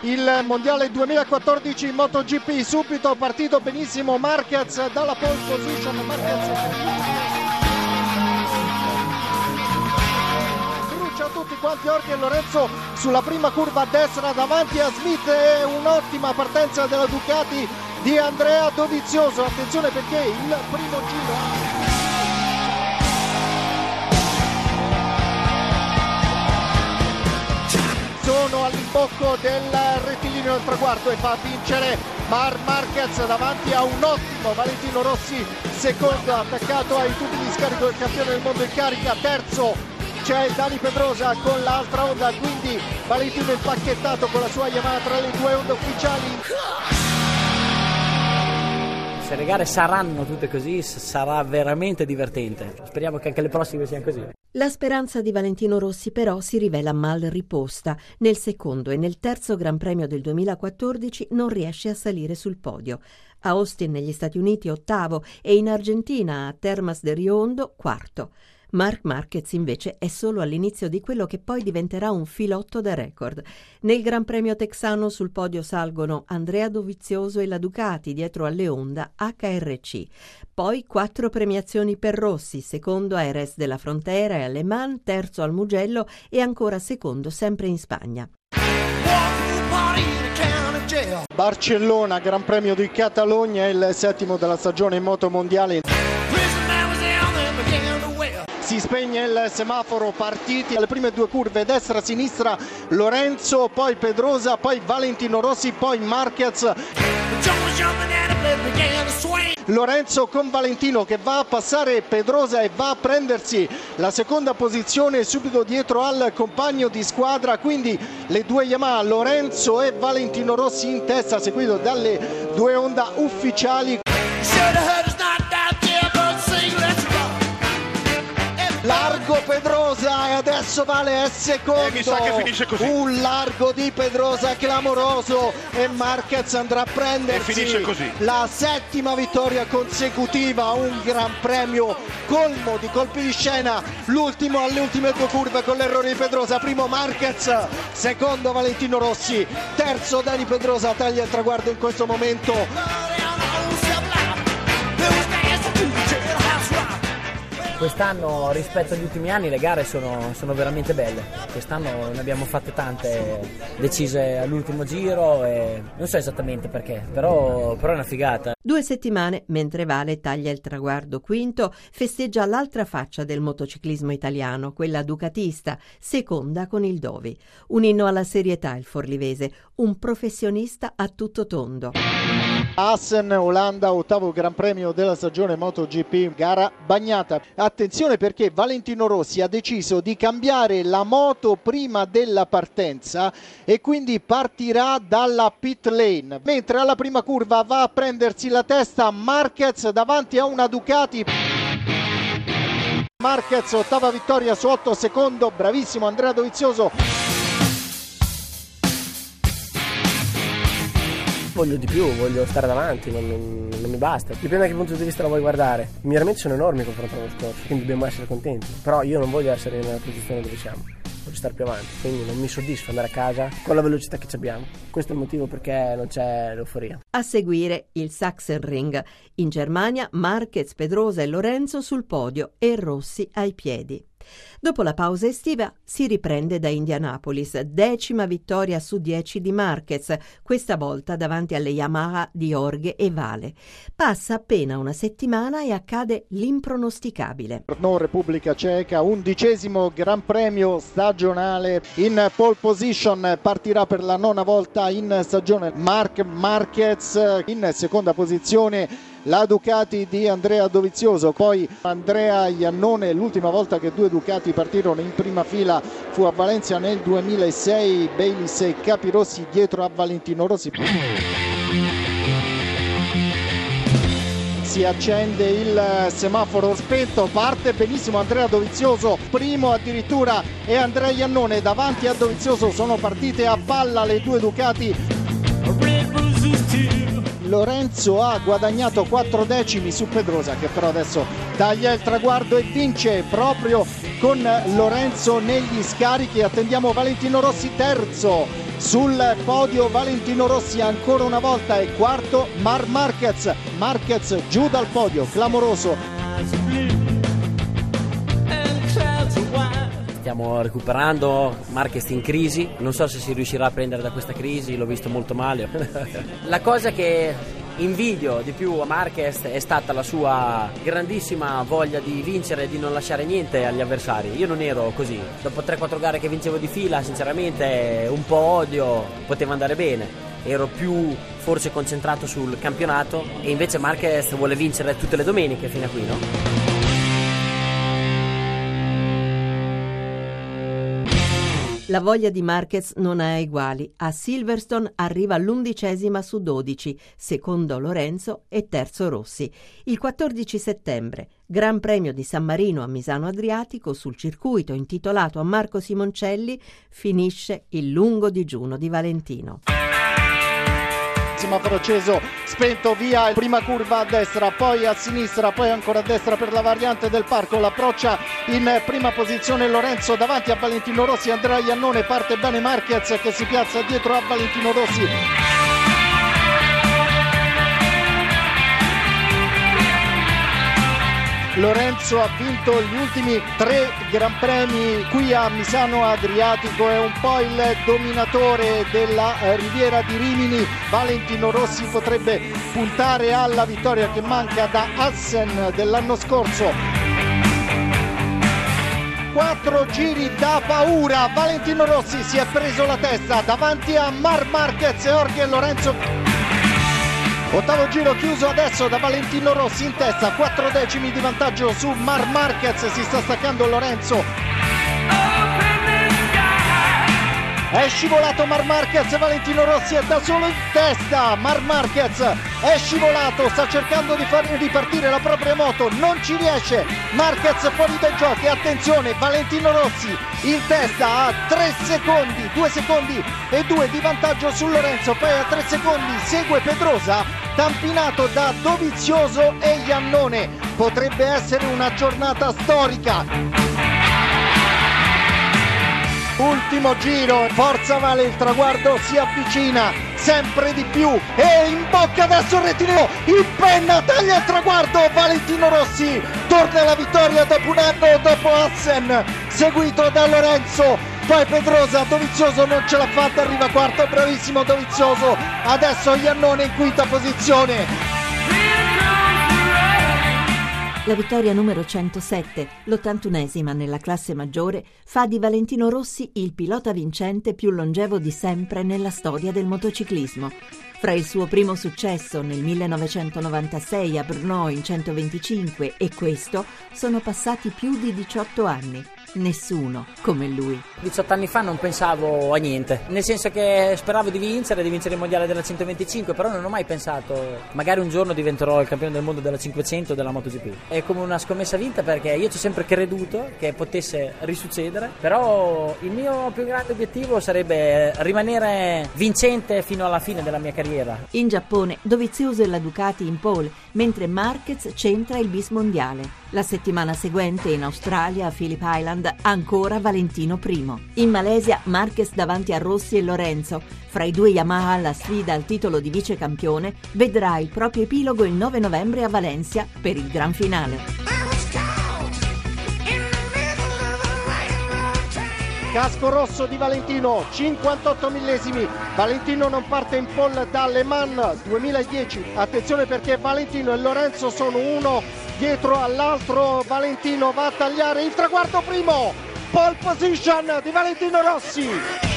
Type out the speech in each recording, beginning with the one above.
il mondiale 2014 in MotoGP subito partito benissimo Marquez dalla pole position Marquez brucia tutti quanti Orchi e Lorenzo sulla prima curva a destra davanti a Smith e un'ottima partenza della Ducati di Andrea Dovizioso. Attenzione perché il primo giro sono all'imbocco del rettilineo del traguardo e fa vincere Mar Marquez davanti a un ottimo Valentino Rossi secondo attaccato ai tubi di scarico del campione del mondo in carica. Terzo c'è Dani Pedrosa con l'altra onda quindi Valentino impacchettato con la sua Yamaha tra le due onde ufficiali se le gare saranno tutte così sarà veramente divertente speriamo che anche le prossime siano così la speranza di Valentino Rossi però si rivela mal riposta. Nel secondo e nel terzo Gran Premio del 2014 non riesce a salire sul podio. A Austin negli Stati Uniti ottavo e in Argentina a Termas de Riondo quarto. Marc Marquez invece è solo all'inizio di quello che poi diventerà un filotto da record. Nel Gran Premio texano sul podio salgono Andrea Dovizioso e la Ducati dietro alle Honda HRC. Poi quattro premiazioni per Rossi, secondo a Eres della Frontera e a Le terzo al Mugello e ancora secondo sempre in Spagna. Barcellona, Gran Premio di Catalogna, il settimo della stagione in moto mondiale si spegne il semaforo partiti alle prime due curve destra-sinistra Lorenzo poi Pedrosa poi Valentino Rossi poi Marquez. Lorenzo con Valentino che va a passare Pedrosa e va a prendersi la seconda posizione subito dietro al compagno di squadra. Quindi le due Yamaha Lorenzo e Valentino Rossi in testa seguito dalle due Honda ufficiali E Vale è secondo. Eh, un largo di Pedrosa clamoroso e Marquez andrà a prendersi la settima vittoria consecutiva un gran premio colmo di colpi di scena l'ultimo alle ultime due curve con l'errore di Pedrosa primo Marquez secondo Valentino Rossi terzo Dani Pedrosa taglia il traguardo in questo momento Quest'anno rispetto agli ultimi anni le gare sono, sono, veramente belle. Quest'anno ne abbiamo fatte tante decise all'ultimo giro e non so esattamente perché, però, però è una figata. Due settimane, mentre Vale taglia il traguardo quinto, festeggia l'altra faccia del motociclismo italiano, quella ducatista, seconda con il Dovi. Un inno alla serietà il forlivese, un professionista a tutto tondo. Assen, Olanda, ottavo Gran Premio della stagione MotoGP, gara bagnata. Attenzione perché Valentino Rossi ha deciso di cambiare la moto prima della partenza e quindi partirà dalla pit lane. Mentre alla prima curva va a prendersi la testa Marquez davanti a una Ducati. Marquez, ottava vittoria su 8 secondo, bravissimo Andrea Dovizioso voglio di più, voglio stare davanti, non, non, non, mi basta. Dipende da che punto di vista la vuoi guardare. I miglioramenti sono enormi confronto all'anno scorso, quindi dobbiamo essere contenti. Però io non voglio essere nella posizione dove siamo, voglio stare più avanti. Quindi non mi soddisfa andare a casa con la velocità che abbiamo. Questo è il motivo perché non c'è l'euforia. A seguire il Sachsenring. In Germania Marquez, Pedrosa e Lorenzo sul podio e Rossi ai piedi. Dopo la pausa estiva si riprende da Indianapolis, decima vittoria su dieci di Marquez, questa volta davanti alle Yamaha di Orghe e Vale. Passa appena una settimana e accade l'impronosticabile. No, Repubblica Ceca, undicesimo Gran Premio stagionale in pole position, partirà per la nona volta in stagione Mark Marquez in seconda posizione la Ducati di Andrea Dovizioso, poi Andrea Iannone, l'ultima volta che due Ducati partirono in prima fila fu a Valencia nel 2006, Baylis e Capirossi dietro a Valentino Rossi. si accende il semaforo spento, parte benissimo Andrea Dovizioso, primo addirittura e Andrea Iannone davanti a Dovizioso. Sono partite a palla le due Ducati Lorenzo ha guadagnato 4 decimi su Pedrosa che però adesso taglia il traguardo e vince proprio con Lorenzo negli scarichi. Attendiamo Valentino Rossi terzo sul podio Valentino Rossi ancora una volta e quarto Mar Marquez Marquez giù dal podio clamoroso stiamo recuperando, Marquez in crisi, non so se si riuscirà a prendere da questa crisi, l'ho visto molto male. la cosa che invidio di più a Marquez è stata la sua grandissima voglia di vincere e di non lasciare niente agli avversari. Io non ero così. Dopo 3-4 gare che vincevo di fila, sinceramente un po' odio poteva andare bene. Ero più forse concentrato sul campionato e invece Marquez vuole vincere tutte le domeniche fino a qui, no? La voglia di Marquez non ha eguali. A Silverstone arriva all'undicesima su 12, secondo Lorenzo e terzo Rossi. Il 14 settembre, Gran Premio di San Marino a Misano Adriatico, sul circuito intitolato a Marco Simoncelli, finisce il lungo digiuno di Valentino semaforo acceso, spento via, prima curva a destra, poi a sinistra, poi ancora a destra per la variante del parco, l'approccia in prima posizione Lorenzo davanti a Valentino Rossi, Andrea Iannone, parte bene Marquez che si piazza dietro a Valentino Rossi. Lorenzo ha vinto gli ultimi tre Gran Premi qui a Misano Adriatico, è un po' il dominatore della eh, Riviera di Rimini. Valentino Rossi potrebbe puntare alla vittoria che manca da Assen dell'anno scorso. Quattro giri da paura, Valentino Rossi si è preso la testa davanti a Mar Marquez e Jorge Lorenzo Ottavo giro chiuso adesso da Valentino Rossi in testa, 4 decimi di vantaggio su Mar Marquez, si sta staccando Lorenzo. È scivolato Mar Marquez, Valentino Rossi è da solo in testa. Mar Marquez è scivolato, sta cercando di far ripartire la propria moto, non ci riesce. Marquez fuori dai giochi, attenzione, Valentino Rossi in testa a 3 secondi, 2 secondi e 2 di vantaggio su Lorenzo, poi a 3 secondi segue Pedrosa, tampinato da Dovizioso e Iannone. Potrebbe essere una giornata storica. Ultimo giro, forza Vale, il traguardo si avvicina sempre di più e in bocca adesso il rettilineo, in penna taglia il traguardo, Valentino Rossi torna alla vittoria dopo un anno dopo Assen, seguito da Lorenzo, poi Pedrosa, Dovizioso non ce l'ha fatta, arriva quarto, bravissimo Dovizioso, adesso Iannone in quinta posizione. La vittoria numero 107, l'81esima nella classe maggiore, fa di Valentino Rossi il pilota vincente più longevo di sempre nella storia del motociclismo. Fra il suo primo successo nel 1996 a Brno in 125 e questo sono passati più di 18 anni nessuno come lui. 18 anni fa non pensavo a niente, nel senso che speravo di vincere, di vincere il mondiale della 125, però non ho mai pensato magari un giorno diventerò il campione del mondo della 500 della MotoGP. È come una scommessa vinta perché io ci ho sempre creduto che potesse risuccedere, però il mio più grande obiettivo sarebbe rimanere vincente fino alla fine della mia carriera. In Giappone Dovizioso e la Ducati in pole, mentre Marquez centra il bis mondiale. La settimana seguente in Australia, a Phillip Island, ancora Valentino I. In Malesia, Marquez davanti a Rossi e Lorenzo. Fra i due Yamaha la sfida al titolo di vice campione vedrà il proprio epilogo il 9 novembre a Valencia per il gran finale. Casco rosso di Valentino, 58 millesimi. Valentino non parte in pole da Le Mans 2010. Attenzione perché Valentino e Lorenzo sono uno dietro all'altro Valentino va a tagliare il traguardo primo pole position di Valentino Rossi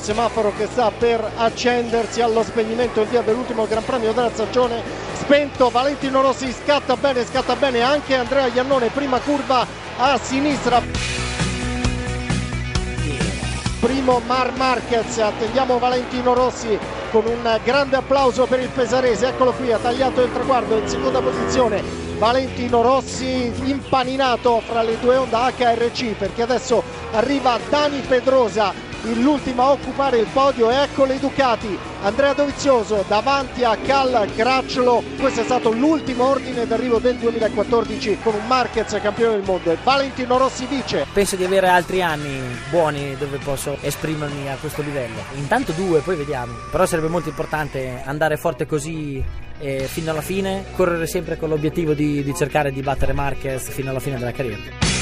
semaforo che sta per accendersi allo spegnimento il via dell'ultimo Gran Premio della stagione. Spento Valentino Rossi scatta bene scatta bene anche Andrea Iannone prima curva a sinistra. Primo Mar Marquez, attendiamo Valentino Rossi con un grande applauso per il pesarese, eccolo qui, ha tagliato il traguardo in seconda posizione. Valentino Rossi impaninato fra le due Honda HRC perché adesso arriva Dani Pedrosa l'ultima a occupare il podio ecco le Ducati. Andrea Dovizioso davanti a Cal Cracciolo questo è stato l'ultimo ordine d'arrivo del 2014 con un Marquez campione del mondo. E Valentino Rossi vice penso di avere altri anni buoni dove posso esprimermi a questo livello. Intanto due poi vediamo. Però sarebbe molto importante andare forte così fino alla fine correre sempre con l'obiettivo di, di cercare di battere Marquez fino alla fine della carriera